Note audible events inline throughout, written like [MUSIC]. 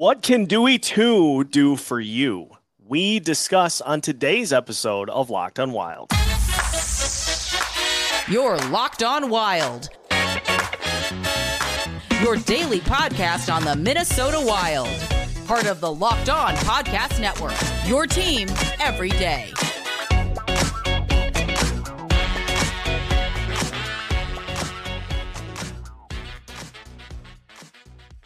What can Dewey 2 do for you? We discuss on today's episode of Locked on Wild. You're Locked on Wild. Your daily podcast on the Minnesota Wild. Part of the Locked On Podcast Network. Your team every day.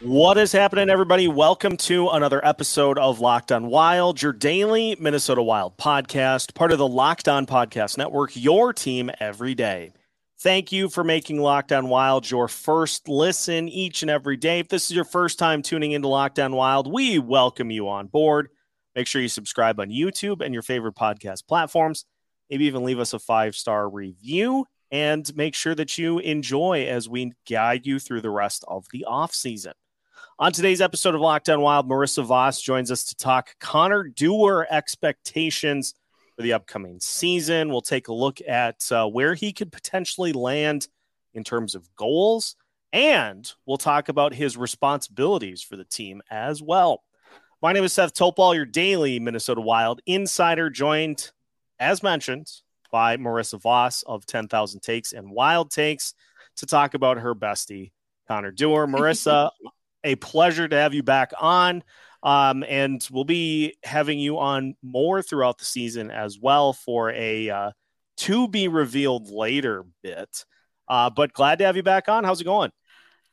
What is happening, everybody? Welcome to another episode of Locked On Wild, your daily Minnesota Wild podcast, part of the Locked On Podcast Network, your team every day. Thank you for making Locked On Wild your first listen each and every day. If this is your first time tuning into Locked On Wild, we welcome you on board. Make sure you subscribe on YouTube and your favorite podcast platforms. Maybe even leave us a five star review and make sure that you enjoy as we guide you through the rest of the off season. On today's episode of Locked On Wild, Marissa Voss joins us to talk Connor Dewar expectations for the upcoming season. We'll take a look at uh, where he could potentially land in terms of goals, and we'll talk about his responsibilities for the team as well. My name is Seth Topal, your daily Minnesota Wild insider, joined, as mentioned, by Marissa Voss of 10,000 Takes and Wild Takes to talk about her bestie, Connor Dewar. [LAUGHS] Marissa, a pleasure to have you back on. Um, and we'll be having you on more throughout the season as well for a uh, to be revealed later bit. Uh, but glad to have you back on. How's it going?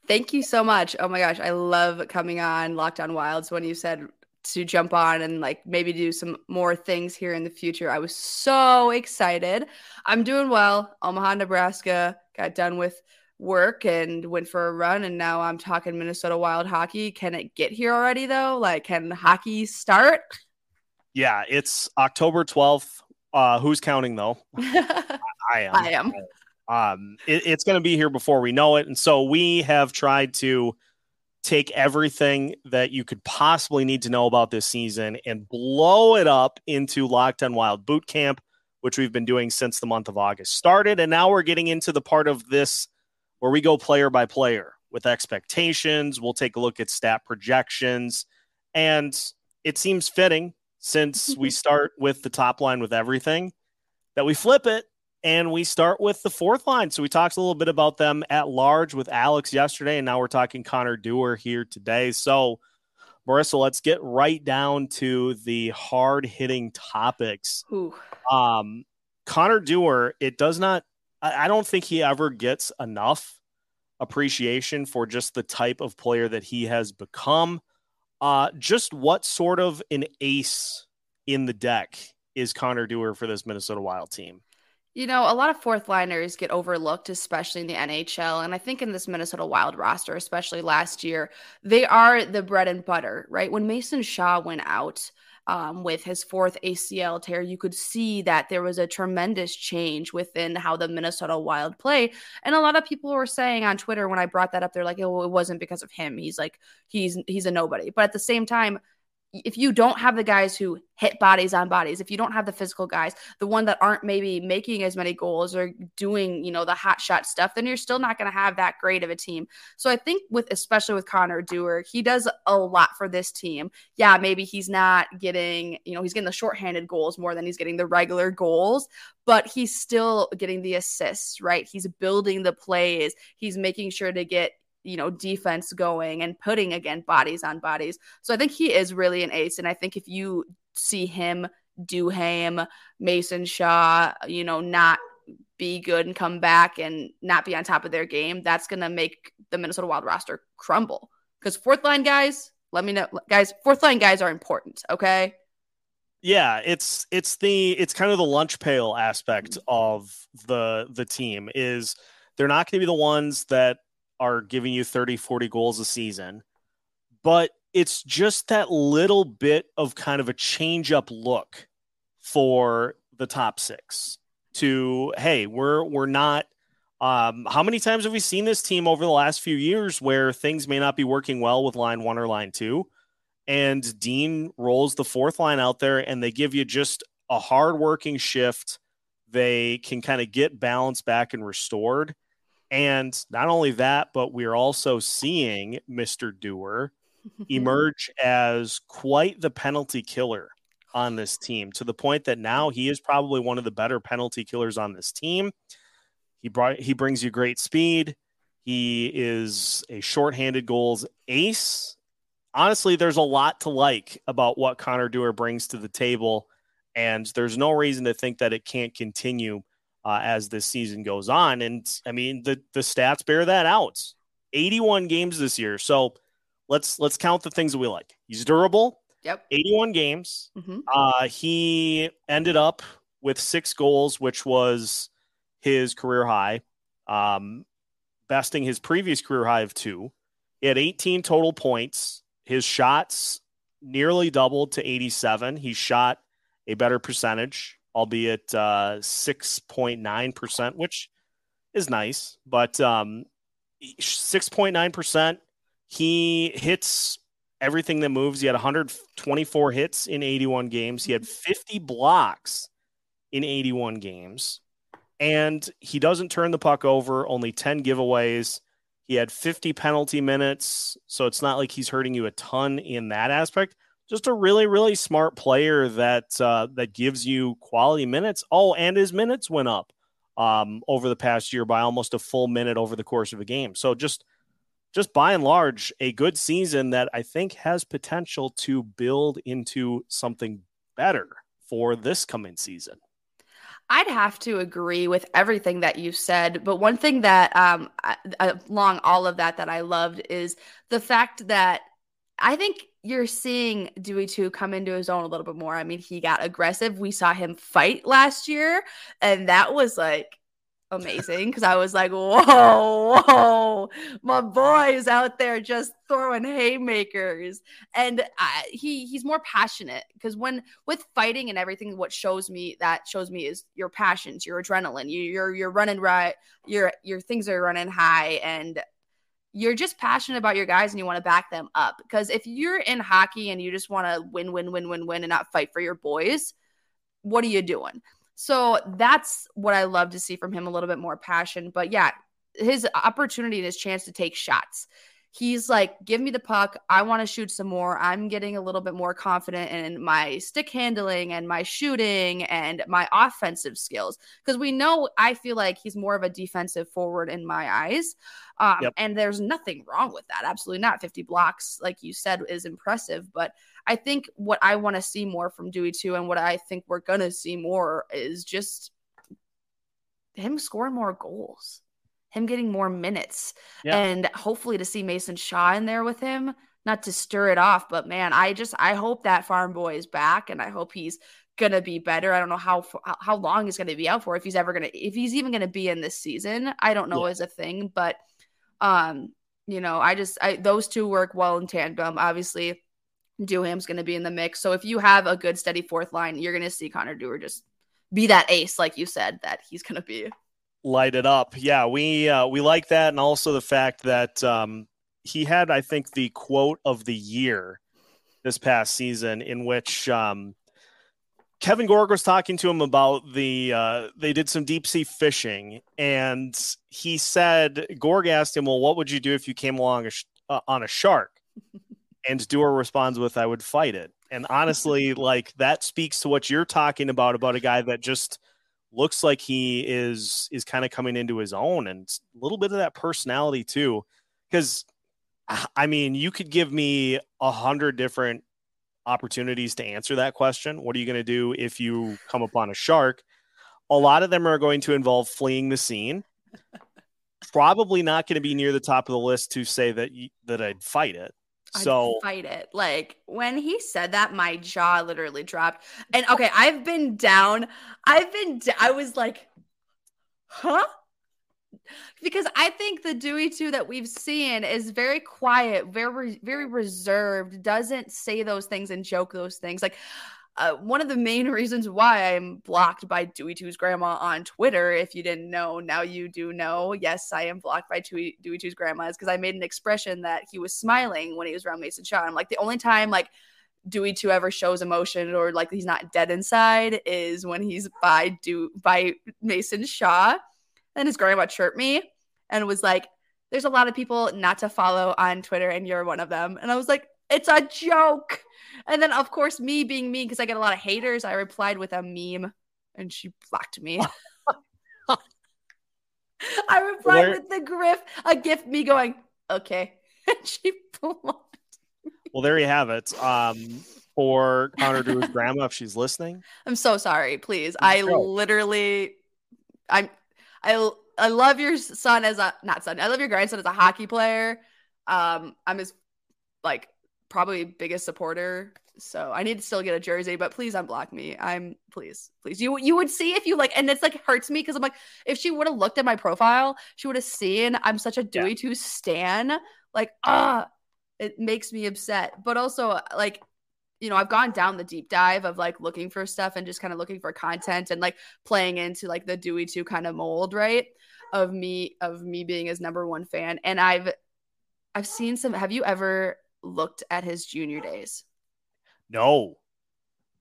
Thank you so much. Oh my gosh, I love coming on Locked On Wilds when you said to jump on and like maybe do some more things here in the future. I was so excited. I'm doing well. Omaha, Nebraska got done with work and went for a run and now I'm talking Minnesota Wild hockey. Can it get here already though? Like can hockey start? Yeah, it's October 12th. Uh who's counting though? I, [LAUGHS] I am. I am. Um it, it's going to be here before we know it and so we have tried to take everything that you could possibly need to know about this season and blow it up into Locked on Wild boot camp which we've been doing since the month of August started and now we're getting into the part of this where we go player by player with expectations. We'll take a look at stat projections. And it seems fitting since we start with the top line with everything that we flip it and we start with the fourth line. So we talked a little bit about them at large with Alex yesterday, and now we're talking Connor Dewar here today. So, Marissa, let's get right down to the hard hitting topics. Ooh. Um, Connor Dewar, it does not I, don't think he ever gets enough appreciation for just the type of player that he has become. Uh, just what sort of an ace in the deck is Connor Dewar for this Minnesota Wild team? You know, a lot of fourth liners get overlooked, especially in the NHL. And I think in this Minnesota Wild roster, especially last year, they are the bread and butter, right? When Mason Shaw went out, um, with his fourth ACL tear, you could see that there was a tremendous change within how the Minnesota Wild play. And a lot of people were saying on Twitter when I brought that up, they're like, "Oh, it wasn't because of him. He's like, he's he's a nobody." But at the same time, if you don't have the guys who hit bodies on bodies, if you don't have the physical guys, the one that aren't maybe making as many goals or doing, you know, the hot shot stuff, then you're still not going to have that great of a team. So I think with especially with Connor Dewar, he does a lot for this team. Yeah, maybe he's not getting, you know, he's getting the shorthanded goals more than he's getting the regular goals, but he's still getting the assists, right? He's building the plays. He's making sure to get you know defense going and putting again bodies on bodies. So I think he is really an ace, and I think if you see him, Duhaime, Mason Shaw, you know, not be good and come back and not be on top of their game, that's gonna make the Minnesota Wild roster crumble. Because fourth line guys, let me know, guys. Fourth line guys are important. Okay. Yeah, it's it's the it's kind of the lunch pail aspect mm-hmm. of the the team is they're not going to be the ones that are giving you 30, 40 goals a season, but it's just that little bit of kind of a change up look for the top six to, hey, we're, we're not, um, how many times have we seen this team over the last few years where things may not be working well with line one or line two? And Dean rolls the fourth line out there and they give you just a hard working shift. They can kind of get balance back and restored and not only that, but we're also seeing Mr. Dewar [LAUGHS] emerge as quite the penalty killer on this team to the point that now he is probably one of the better penalty killers on this team. He brought he brings you great speed. He is a shorthanded goals ace. Honestly, there's a lot to like about what Connor Dewar brings to the table, and there's no reason to think that it can't continue uh, as this season goes on. And I mean, the the stats bear that out. 81 games this year, so let's let's count the things that we like. He's durable. Yep. 81 games. Mm-hmm. Uh, he ended up with six goals, which was his career high, um, besting his previous career high of two. He had 18 total points. His shots nearly doubled to 87. He shot a better percentage, albeit uh, 6.9%, which is nice, but um, 6.9%. He hits everything that moves. He had 124 hits in 81 games. He had 50 blocks in 81 games. And he doesn't turn the puck over, only 10 giveaways. He had 50 penalty minutes. So it's not like he's hurting you a ton in that aspect. Just a really, really smart player that uh, that gives you quality minutes. Oh, and his minutes went up um, over the past year by almost a full minute over the course of a game. So just just by and large, a good season that I think has potential to build into something better for this coming season. I'd have to agree with everything that you said, but one thing that um along all of that that I loved is the fact that I think you're seeing Dewey 2 come into his own a little bit more. I mean, he got aggressive. We saw him fight last year, and that was like amazing because I was like, whoa, whoa, my boy is out there just throwing haymakers. And I, he he's more passionate because when with fighting and everything, what shows me that shows me is your passions, your adrenaline, you, you're you're running right, your your things are running high, and you're just passionate about your guys and you want to back them up. Because if you're in hockey and you just want to win, win, win, win, win, and not fight for your boys, what are you doing? So that's what I love to see from him a little bit more passion. But yeah, his opportunity and his chance to take shots. He's like, give me the puck. I want to shoot some more. I'm getting a little bit more confident in my stick handling and my shooting and my offensive skills. Because we know I feel like he's more of a defensive forward in my eyes. Um, yep. And there's nothing wrong with that. Absolutely not. 50 blocks, like you said, is impressive. But I think what I want to see more from Dewey 2 and what I think we're going to see more is just him scoring more goals, him getting more minutes, yeah. and hopefully to see Mason Shaw in there with him. Not to stir it off, but man, I just I hope that farm boy is back, and I hope he's gonna be better. I don't know how how long he's gonna be out for. If he's ever gonna, if he's even gonna be in this season, I don't know yeah. as a thing. But um, you know, I just I those two work well in tandem. Obviously, Duhaime's going to be in the mix. So if you have a good steady fourth line, you're going to see Connor Dewar just be that ace, like you said, that he's going to be. Light it up. Yeah, we uh, we like that, and also the fact that um, he had, I think, the quote of the year this past season, in which um, Kevin Gorg was talking to him about the uh, they did some deep sea fishing, and he said Gorg asked him, "Well, what would you do if you came along a sh- uh, on a shark?" [LAUGHS] and Dewar responds with, I would fight it. And honestly, [LAUGHS] like that speaks to what you're talking about, about a guy that just looks like he is is kind of coming into his own and a little bit of that personality too. Because I mean, you could give me a hundred different opportunities to answer that question. What are you going to do if you come upon a shark? A lot of them are going to involve fleeing the scene. [LAUGHS] Probably not going to be near the top of the list to say that that I'd fight it. So I'd fight it. Like when he said that, my jaw literally dropped. And okay, I've been down. I've been. D- I was like, huh? Because I think the Dewey 2 that we've seen is very quiet, very very reserved, doesn't say those things and joke those things. Like uh, one of the main reasons why I'm blocked by Dewey Two's grandma on Twitter, if you didn't know, now you do know. Yes, I am blocked by Dewey, Dewey 2's grandma is because I made an expression that he was smiling when he was around Mason Shaw. I'm like, the only time like Dewey 2 ever shows emotion or like he's not dead inside is when he's by do by Mason Shaw. And his grandma chirped me and was like, there's a lot of people not to follow on Twitter, and you're one of them. And I was like, it's a joke. And then, of course, me being me, because I get a lot of haters, I replied with a meme and she blocked me. [LAUGHS] I replied with the grif, a gift me going, okay. [LAUGHS] And she blocked me. Well, there you have it. Um, for Connor Dewar's [LAUGHS] grandma, if she's listening. I'm so sorry. Please. I literally, I'm, I, I love your son as a, not son, I love your grandson as a hockey player. Um, I'm his, like, probably biggest supporter so I need to still get a jersey, but please unblock me. I'm please, please. You you would see if you like, and it's like hurts me because I'm like, if she would have looked at my profile, she would have seen I'm such a Dewey yeah. two stan. Like, ah, it makes me upset. But also, like, you know, I've gone down the deep dive of like looking for stuff and just kind of looking for content and like playing into like the Dewey two kind of mold, right? Of me of me being his number one fan. And I've I've seen some have you ever looked at his junior days? No.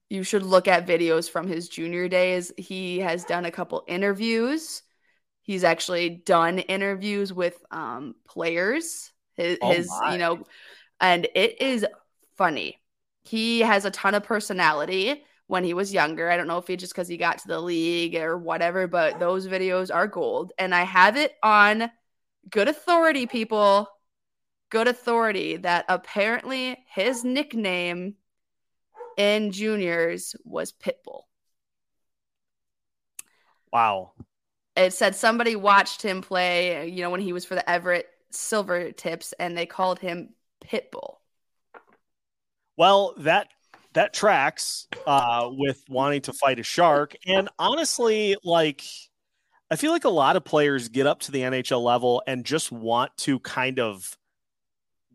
You should look at videos from his junior days. He has done a couple interviews. He's actually done interviews with um, players. His, oh his you know, and it is funny. He has a ton of personality when he was younger. I don't know if he just because he got to the league or whatever, but those videos are gold. And I have it on good authority, people. Good authority that apparently his nickname in juniors was Pitbull. Wow. It said somebody watched him play, you know, when he was for the Everett Silvertips, and they called him Pitbull. Well, that that tracks uh, with wanting to fight a shark, and honestly, like I feel like a lot of players get up to the NHL level and just want to kind of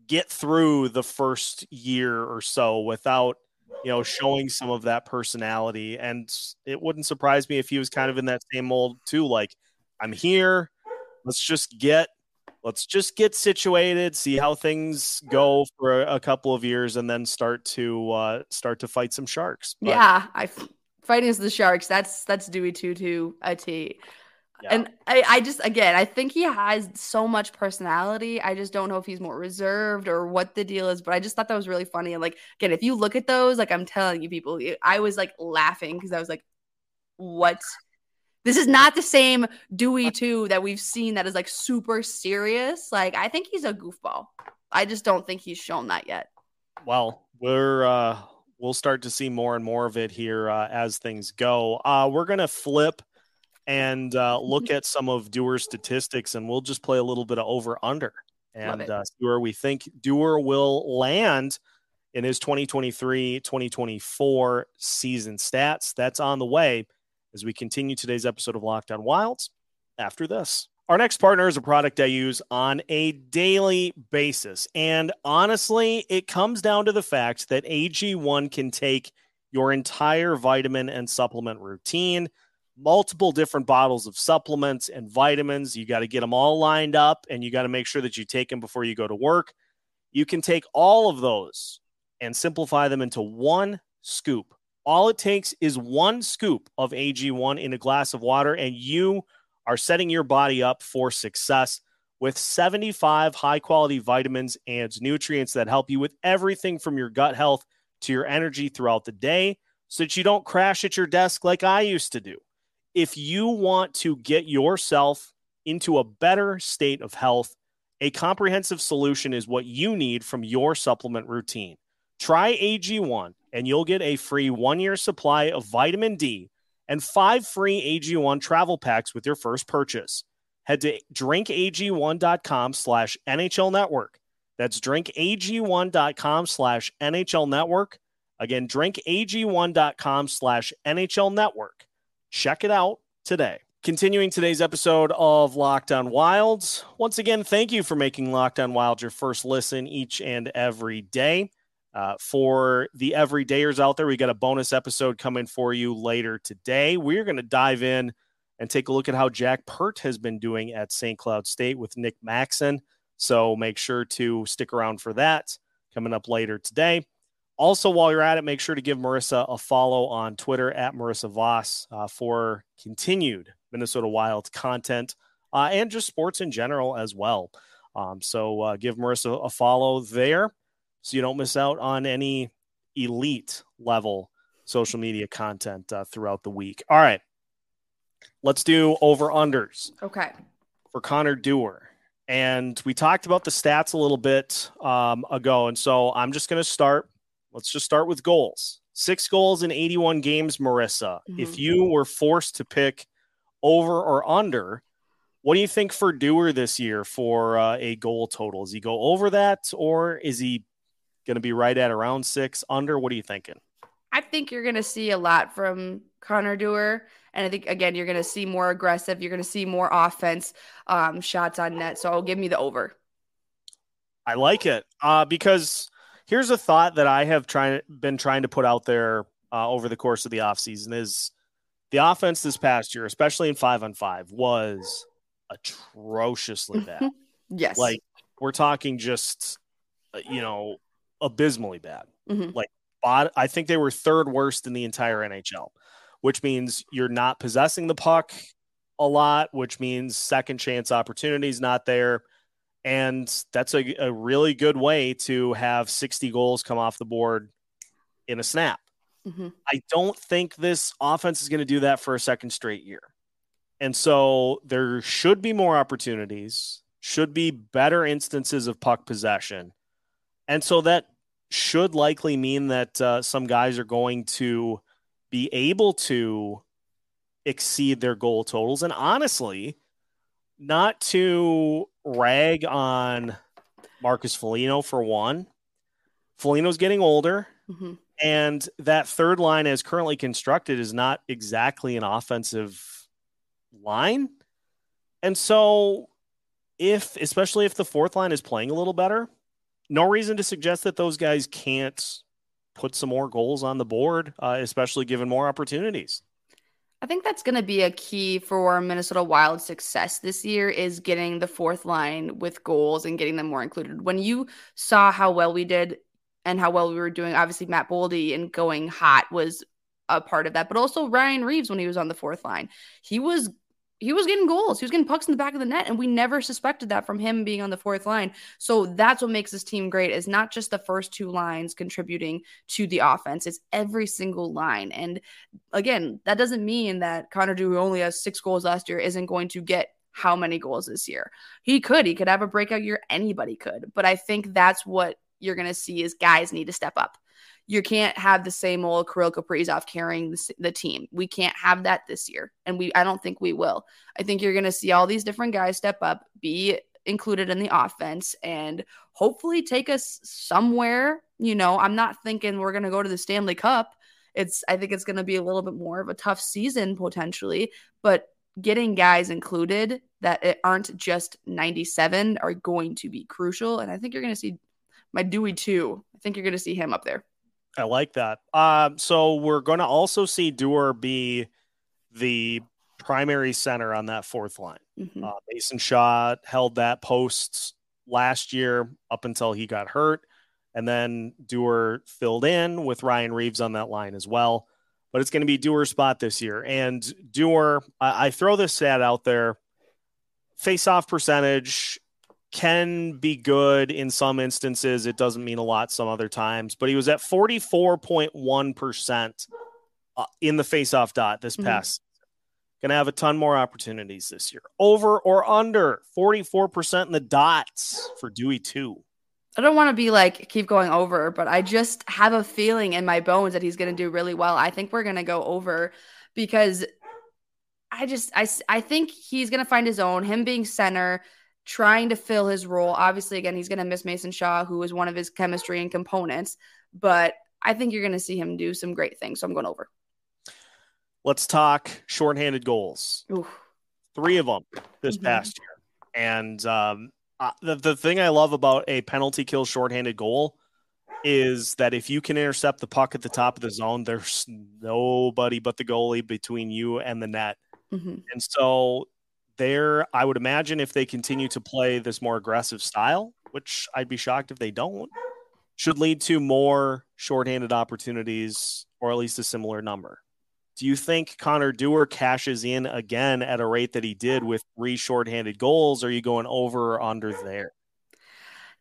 get through the first year or so without you know, showing some of that personality. And it wouldn't surprise me if he was kind of in that same mold too. Like, I'm here. Let's just get let's just get situated, see how things go for a, a couple of years, and then start to uh, start to fight some sharks. But, yeah, I fighting the sharks. That's that's Dewey two two a T. Yeah. And I, I just again I think he has so much personality. I just don't know if he's more reserved or what the deal is, but I just thought that was really funny. And like again, if you look at those, like I'm telling you, people, I was like laughing because I was like, what? This is not the same Dewey two that we've seen that is like super serious. Like I think he's a goofball. I just don't think he's shown that yet. Well, we're uh we'll start to see more and more of it here uh, as things go. Uh, we're gonna flip and uh, look [LAUGHS] at some of Dewar's statistics, and we'll just play a little bit of over under and uh, see where we think Dewar will land in his 2023 2024 season stats. That's on the way as we continue today's episode of Locked On Wilds after this. Our next partner is a product I use on a daily basis. And honestly, it comes down to the fact that AG1 can take your entire vitamin and supplement routine multiple different bottles of supplements and vitamins. You got to get them all lined up and you got to make sure that you take them before you go to work. You can take all of those and simplify them into one scoop. All it takes is one scoop of AG1 in a glass of water, and you are setting your body up for success with 75 high quality vitamins and nutrients that help you with everything from your gut health to your energy throughout the day so that you don't crash at your desk like I used to do if you want to get yourself into a better state of health, a comprehensive solution is what you need from your supplement routine. Try AG1 and you'll get a free one year supply of vitamin D and five free AG1 travel packs with your first purchase. Head to drinkag1.com slash NHL network. That's drinkag1.com slash NHL network. Again, drinkag1.com slash NHL network. Check it out today. Continuing today's episode of Locked On Wilds. Once again, thank you for making Locked On Wild your first listen each and every day. Uh, for the everydayers out there, we got a bonus episode coming for you later today. We're going to dive in and take a look at how Jack Peart has been doing at St. Cloud State with Nick Maxon. So make sure to stick around for that coming up later today. Also, while you're at it, make sure to give Marissa a follow on Twitter at Marissa Voss uh, for continued Minnesota Wild content uh, and just sports in general as well. Um, so uh, give Marissa a follow there so you don't miss out on any elite level social media content uh, throughout the week. All right. Let's do over unders. Okay. For Connor Dewar. And we talked about the stats a little bit um, ago. And so I'm just going to start. Let's just start with goals. Six goals in 81 games, Marissa. Mm-hmm. If you were forced to pick over or under, what do you think for Dewar this year for uh, a goal total? Does he go over that or is he going to be right at around six under? What are you thinking? I think you're going to see a lot from Connor Dewar. And I think, again, you're going to see more aggressive. You're going to see more offense um, shots on net. So I'll give me the over. I like it uh, because here's a thought that I have trying been trying to put out there uh, over the course of the offseason is the offense this past year, especially in five on five, was atrociously bad. yes. Like we're talking just, uh, you know, abysmally bad. Mm-hmm. Like I think they were third worst in the entire NHL, which means you're not possessing the puck a lot, which means second chance opportunities not there. And that's a, a really good way to have 60 goals come off the board in a snap. Mm-hmm. I don't think this offense is going to do that for a second straight year. And so there should be more opportunities, should be better instances of puck possession. And so that should likely mean that uh, some guys are going to be able to exceed their goal totals. And honestly, not to rag on Marcus Foligno for one. Foligno's getting older. Mm-hmm. And that third line, as currently constructed, is not exactly an offensive line. And so, if, especially if the fourth line is playing a little better, no reason to suggest that those guys can't put some more goals on the board, uh, especially given more opportunities. I think that's going to be a key for Minnesota Wild success this year is getting the fourth line with goals and getting them more included. When you saw how well we did and how well we were doing, obviously Matt Boldy and going hot was a part of that, but also Ryan Reaves when he was on the fourth line. He was he was getting goals. He was getting pucks in the back of the net, and we never suspected that from him being on the fourth line. So that's what makes this team great. Is not just the first two lines contributing to the offense; it's every single line. And again, that doesn't mean that Connor Dewar, who only has six goals last year, isn't going to get how many goals this year. He could. He could have a breakout year. Anybody could. But I think that's what you're going to see is guys need to step up you can't have the same old Kirill Kaprizov carrying the, the, team. We can't have that this year, and we I don't think we will. I think you're going to see all these different guys step up, be included in the offense, and hopefully take us somewhere. You know, I'm not thinking we're going to go to the Stanley Cup. It's I think it's going to be a little bit more of a tough season potentially, but getting guys included that aren't just 97 are going to be crucial. And I think you're going to see my Dewey too. I think you're going to see him up there. I like that. Um, so we're going to also see Dewar be the primary center on that fourth line. Mm-hmm. Uh, Mason Shaw held that post last year up until he got hurt, and then Dewar filled in with Ryan Reaves on that line as well. But it's going to be Dewar's spot this year, and Dewar, I, I throw this stat out there: face-off percentage can be good in some instances. It doesn't mean a lot some other times, but he was at 44.1% uh, in the faceoff dot this mm-hmm. past. Going to have a ton more opportunities this year. Over or under 44% in the dots for Dewey 2. I don't want to be like keep going over, but I just have a feeling in my bones that he's going to do really well. I think we're going to go over because I just I I think he's going to find his own. Him being center, trying to fill his role. Obviously, again, he's going to miss Mason Shaw, who is one of his chemistry and components, but I think you're going to see him do some great things. So I'm going over. Let's talk shorthanded goals. Oof. Three of them this mm-hmm. past year. And um, uh, the, the thing I love about a penalty kill shorthanded goal is that if you can intercept the puck at the top of the zone, there's nobody but the goalie between you and the net. Mm-hmm. And so there, I would imagine if they continue to play this more aggressive style, which I'd be shocked if they don't, should lead to more shorthanded opportunities or at least a similar number. Do you think Connor Dewar cashes in again at a rate that he did with three shorthanded goals? Or are you going over or under there?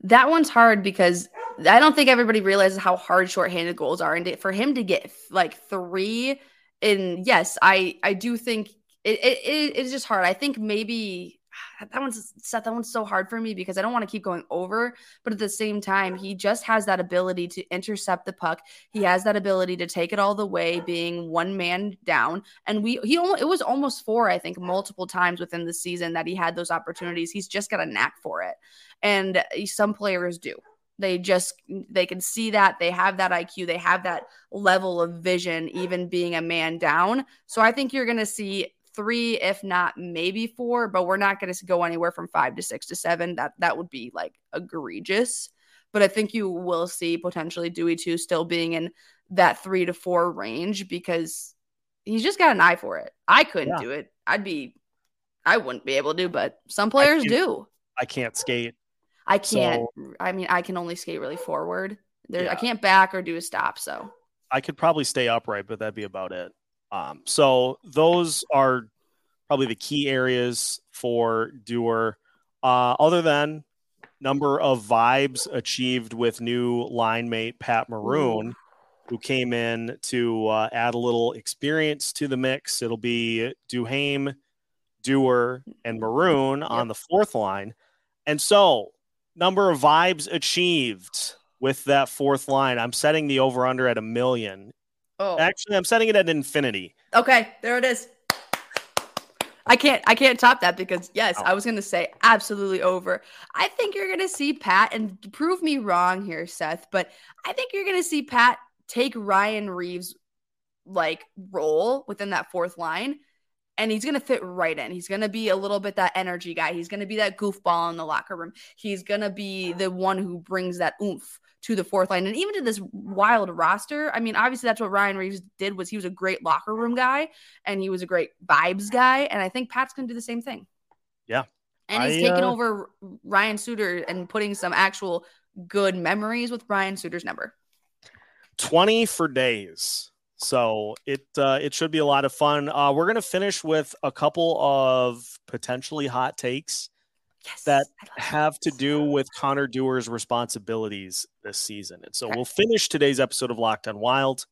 That one's hard because I don't think everybody realizes how hard shorthanded goals are, and for him to get like three, and yes, I I do think it, it it's just hard. I think maybe [SIGHS] that one's Seth. That one's so hard for me because I don't want to keep going over, but at the same time, he just has that ability to intercept the puck. He has that ability to take it all the way, being one man down. And we he only it was almost four, I think, multiple times within the season that he had those opportunities. He's just got a knack for it, and some players do. They just they can see that they have that IQ, they have that level of vision, even being a man down. So I think you're going to see three, if not maybe four, but we're not going to go anywhere from five to six to seven. That that would be like egregious. But I think you will see potentially Dewey two still being in that three to four range because he's just got an eye for it. I couldn't yeah. do it. I'd be, I wouldn't be able to, but some players I do. I can't skate. I can't. So, I mean, I can only skate really forward. There, yeah. I can't back or do a stop. So I could probably stay upright, but that'd be about it. Um, so those are probably the key areas for Dewar. Uh, other than number of vibes achieved with new line mate Pat Maroon, who came in to uh, add a little experience to the mix. It'll be Duhaime, Dewar, and Maroon on the fourth line. And so, number of vibes achieved with that fourth line. I'm setting the over under at a million. Oh. Actually, I'm setting it at infinity. Okay, there it is. I can't I can't top that because yes, oh. I was gonna say absolutely over. I think you're gonna see Pat and prove me wrong here, Seth, but I think you're gonna see Pat take Ryan Reaves like role within that fourth line and he's going to fit right in. He's going to be a little bit that energy guy. He's going to be that goofball in the locker room. He's going to be the one who brings that oomph to the fourth line and even to this wild roster. I mean, obviously that's what Ryan Reaves did was he was a great locker room guy and he was a great vibes guy and I think Pat's to do the same thing. Yeah. And he's I, taking uh... over Ryan Suter and putting some actual good memories with Ryan Suter's number. 20 for days. So it uh, it should be a lot of fun. Uh, we're gonna finish with a couple of potentially hot takes yes, that have to do with Connor Dewar's responsibilities this season. And so okay. we'll finish today's episode of Locked on Wild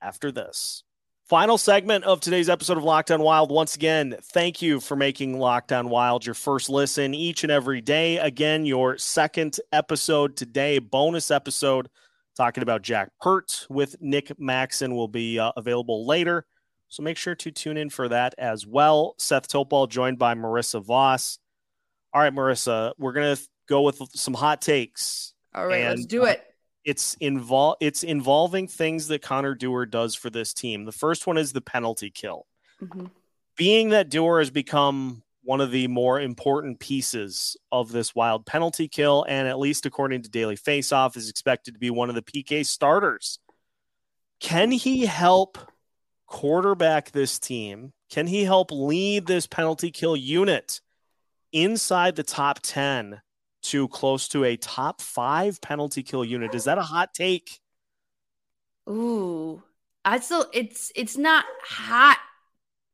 after this. Final segment of today's episode of Locked On Wild. Once again, thank you for making Locked On Wild your first listen each and every day. Again, your second episode today, bonus episode talking about Jack Peart with Nick Maxon will be uh, available later. So make sure to tune in for that as well. Seth Topal joined by Marissa Voss. All right, Marissa, we're gonna go with some hot takes. All right, and, let's do it. it's invol it's involving things that Connor Dewar does for this team. The first one is the penalty kill. Mm-hmm. Being that Dewar has become one of the more important pieces of this wild penalty kill, and at least according to Daily Faceoff, is expected to be one of the PK starters. Can he help quarterback this team? Can he help lead this penalty kill unit? Inside the top 10 to close to a top five penalty kill unit. Is that a hot take? Ooh, I still it's it's not hot.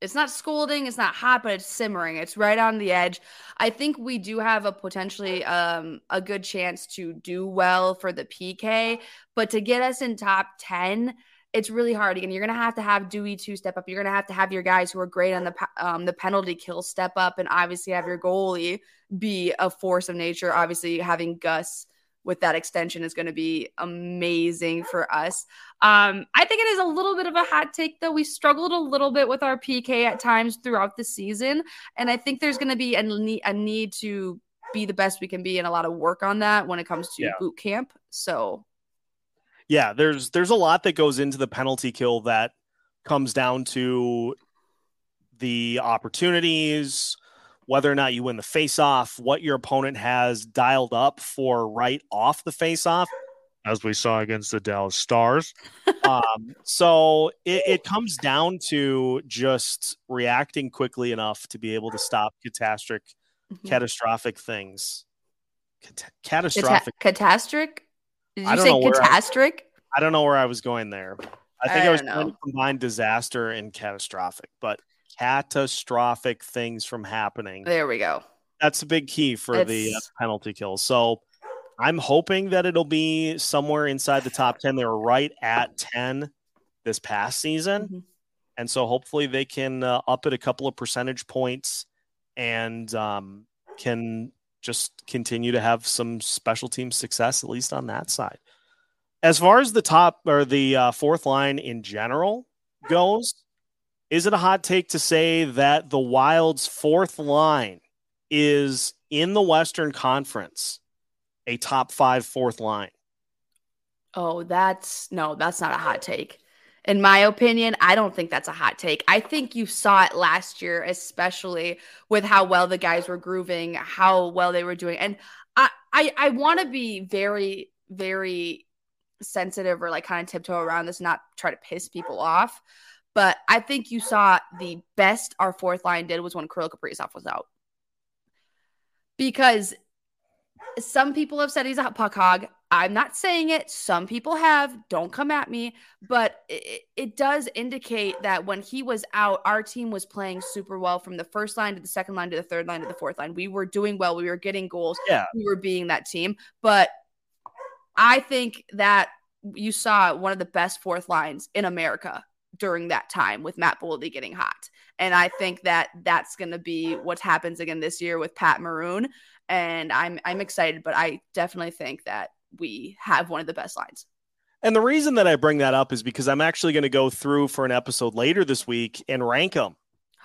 It's not scolding, it's not hot, but it's simmering. It's right on the edge. I think we do have a potentially um a good chance to do well for the PK, but to get us in top 10, it's really hard. Again, you're going to have to have Dewey two step up. You're going to have to have your guys who are great on the um, the penalty kill step up, and obviously have your goalie be a force of nature. Obviously, having Gus with that extension is going to be amazing for us. Um, I think it is a little bit of a hot take, though. We struggled a little bit with our PK at times throughout the season, and I think there's going to be a, need, a need to be the best we can be and a lot of work on that when it comes to yeah. boot camp. So yeah, there's there's a lot that goes into the penalty kill that comes down to the opportunities, whether or not you win the face-off, what your opponent has dialed up for right off the face-off, as we saw against the Dallas Stars. [LAUGHS] um, so it, it, comes down to just reacting quickly enough to be able to stop catastrophic, mm-hmm. catastrophic things. Cat- catastrophic. Cata- catastrophic. Did you say catastrophic? I, I, don't know where I was going there. I think I, I was trying to combine disaster and catastrophic, but catastrophic things from happening. There we go. That's a big key for it's... the uh, penalty kill. So I'm hoping that it'll be somewhere inside the top 10. They were right at 10 this past season. Mm-hmm. And so hopefully they can uh, up it a couple of percentage points and um, can just continue to have some special team success, at least on that side. As far as the top or the uh, fourth line in general goes, is it a hot take to say that the Wild's fourth line is in the Western Conference a top five fourth line? Oh, that's no, that's not a hot take. In my opinion, I don't think that's a hot take. I think you saw it last year, especially with how well the guys were grooving, how well they were doing. And I I, I want to be very, very sensitive or like kind of tiptoe around this, not try to piss people off. But I think you saw the best our fourth line did was when Kirill Kaprizov was out. Because some people have said he's a puck hog. I'm not saying it. Some people have. Don't come at me. But it, it, does indicate that when he was out, our team was playing super well from the first line to the second line to the third line to the fourth line. We were doing well. We were getting goals. Yeah. We were being that team. But I think that you saw one of the best fourth lines in America during that time with Matt Boldy getting hot. And I think that that's going to be what happens again this year with Pat Maroon. And I'm I'm excited, but I definitely think that we have one of the best lines. And the reason that I bring that up is because I'm actually going to go through for an episode later this week and rank them.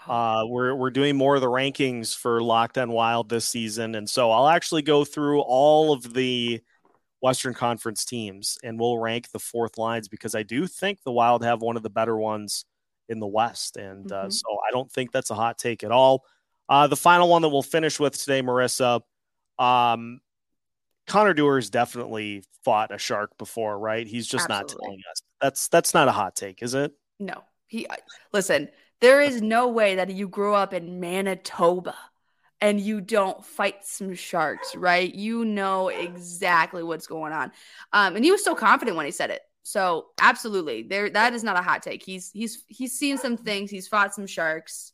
Oh. Uh, we're we're doing more of the rankings for Locked On Wild this season, and so I'll actually go through all of the Western Conference teams and we'll rank the fourth lines because I do think the Wild have one of the better ones in the West, and uh, mm-hmm. uh, so I don't think that's a hot take at all. Uh, the final one that we'll finish with today, Marissa. Um, Connor Dewar's definitely fought a shark before, right? He's just Absolutely. not telling us. That's that's not a hot take, is it? No. He listen, there is no way that you grew up in Manitoba and you don't fight some sharks, right? You know exactly what's going on. Um, and he was so confident when he said it. So absolutely, there that is not a hot take. He's he's he's seen some things. He's fought some sharks.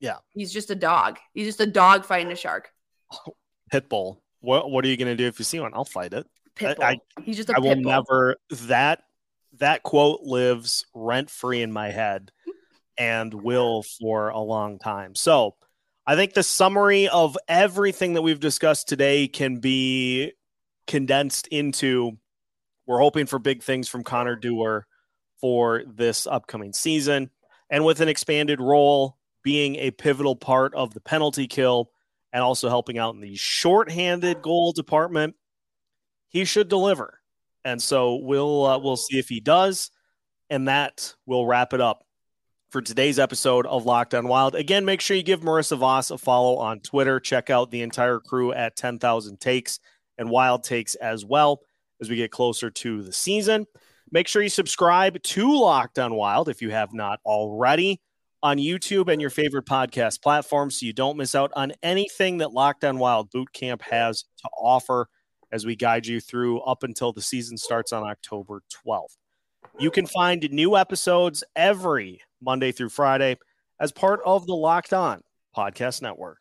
Yeah, he's just a dog. He's just a dog fighting a shark. [LAUGHS] Pitbull. What what are you gonna do if you see one? I'll fight it. Pitbull. I, he's just a I will never that that quote lives rent free in my head and will for a long time. So I think the summary of everything that we've discussed today can be condensed into we're hoping for big things from Connor Dewar for this upcoming season. And with an expanded role being a pivotal part of the penalty kill, and also helping out in the shorthanded goal department, he should deliver. And so we'll uh, we'll see if he does, and that will wrap it up for today's episode of Locked On Wild. Again, make sure you give Marissa Voss a follow on Twitter. Check out the entire crew at 10,000 Takes and Wild Takes as well as we get closer to the season. Make sure you subscribe to Locked On Wild if you have not already on YouTube and your favorite podcast platform so you don't miss out on anything that Locked On Wild Boot Camp has to offer as we guide you through up until the season starts on October 12th. You can find new episodes every Monday through Friday as part of the Locked On Podcast Network.